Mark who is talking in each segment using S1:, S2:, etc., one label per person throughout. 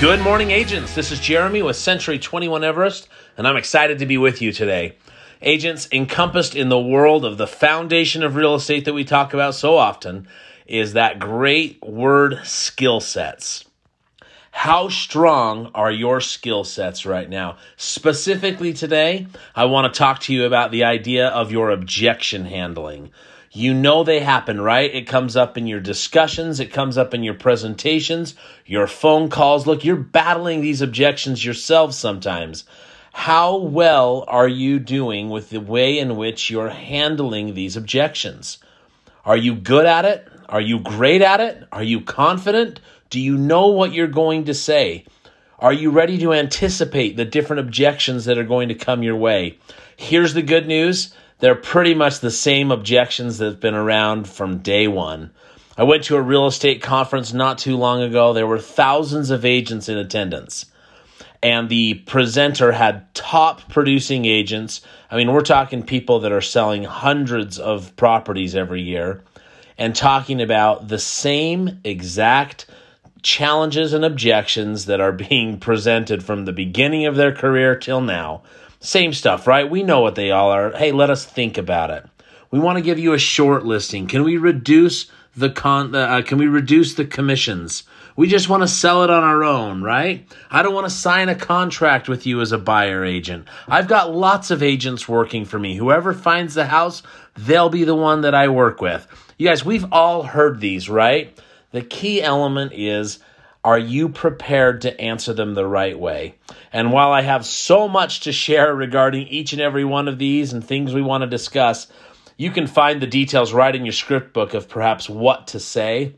S1: Good morning, agents. This is Jeremy with Century 21 Everest, and I'm excited to be with you today. Agents, encompassed in the world of the foundation of real estate that we talk about so often, is that great word skill sets. How strong are your skill sets right now? Specifically today, I want to talk to you about the idea of your objection handling. You know they happen, right? It comes up in your discussions, it comes up in your presentations, your phone calls. Look, you're battling these objections yourself sometimes. How well are you doing with the way in which you're handling these objections? Are you good at it? Are you great at it? Are you confident? Do you know what you're going to say? Are you ready to anticipate the different objections that are going to come your way? Here's the good news they're pretty much the same objections that have been around from day one. I went to a real estate conference not too long ago. There were thousands of agents in attendance. And the presenter had top producing agents. I mean, we're talking people that are selling hundreds of properties every year and talking about the same exact challenges and objections that are being presented from the beginning of their career till now same stuff, right? We know what they all are. Hey, let us think about it. We want to give you a short listing. Can we reduce the con? Uh, can we reduce the commissions? We just want to sell it on our own, right? I don't want to sign a contract with you as a buyer agent. I've got lots of agents working for me. Whoever finds the house, they'll be the one that I work with. You guys, we've all heard these, right? The key element is are you prepared to answer them the right way? And while I have so much to share regarding each and every one of these and things we want to discuss, you can find the details right in your script book of perhaps what to say.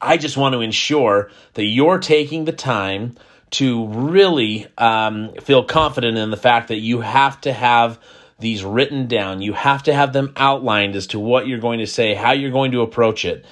S1: I just want to ensure that you're taking the time to really um, feel confident in the fact that you have to have these written down. You have to have them outlined as to what you're going to say, how you're going to approach it.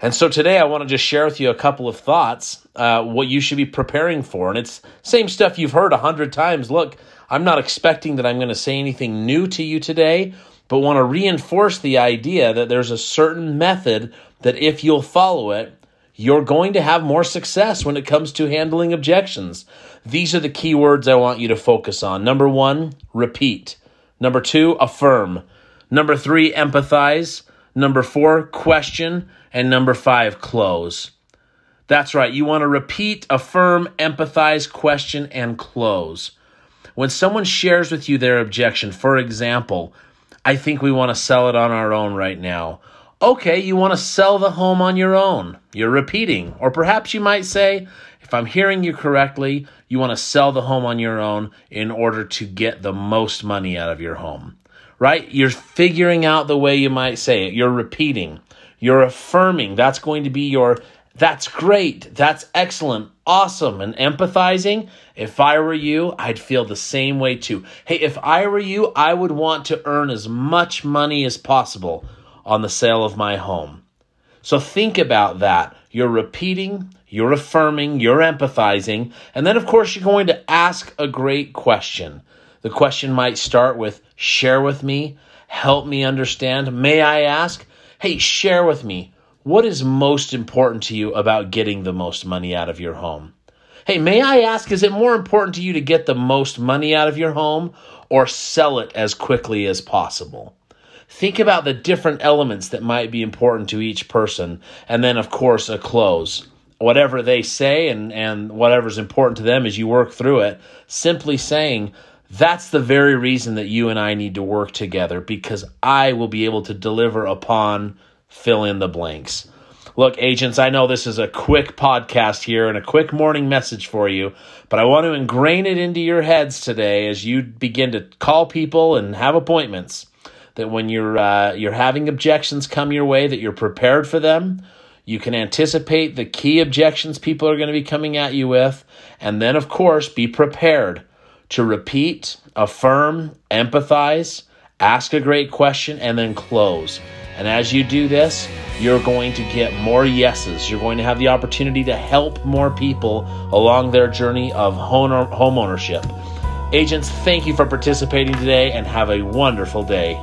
S1: And so today I want to just share with you a couple of thoughts, uh, what you should be preparing for. And it's same stuff you've heard a hundred times. Look, I'm not expecting that I'm going to say anything new to you today, but want to reinforce the idea that there's a certain method that if you'll follow it, you're going to have more success when it comes to handling objections. These are the key words I want you to focus on. Number one, repeat. Number two, affirm. Number three, empathize. Number four, question. And number five, close. That's right. You want to repeat, affirm, empathize, question, and close. When someone shares with you their objection, for example, I think we want to sell it on our own right now. Okay, you want to sell the home on your own. You're repeating. Or perhaps you might say, if I'm hearing you correctly, you want to sell the home on your own in order to get the most money out of your home. Right? You're figuring out the way you might say it. You're repeating. You're affirming. That's going to be your, that's great. That's excellent. Awesome. And empathizing. If I were you, I'd feel the same way too. Hey, if I were you, I would want to earn as much money as possible on the sale of my home. So think about that. You're repeating, you're affirming, you're empathizing, and then, of course, you're going to ask a great question. The question might start with share with me, help me understand. May I ask? Hey, share with me what is most important to you about getting the most money out of your home? Hey, may I ask, is it more important to you to get the most money out of your home or sell it as quickly as possible? Think about the different elements that might be important to each person, and then, of course, a close. Whatever they say and, and whatever's important to them as you work through it, simply saying, that's the very reason that you and I need to work together because I will be able to deliver upon fill in the blanks. Look, agents, I know this is a quick podcast here and a quick morning message for you, but I want to ingrain it into your heads today as you begin to call people and have appointments. That when you're uh, you're having objections come your way, that you're prepared for them. You can anticipate the key objections people are going to be coming at you with, and then of course be prepared to repeat, affirm, empathize, ask a great question, and then close. And as you do this, you're going to get more yeses. You're going to have the opportunity to help more people along their journey of home ownership. Agents, thank you for participating today and have a wonderful day.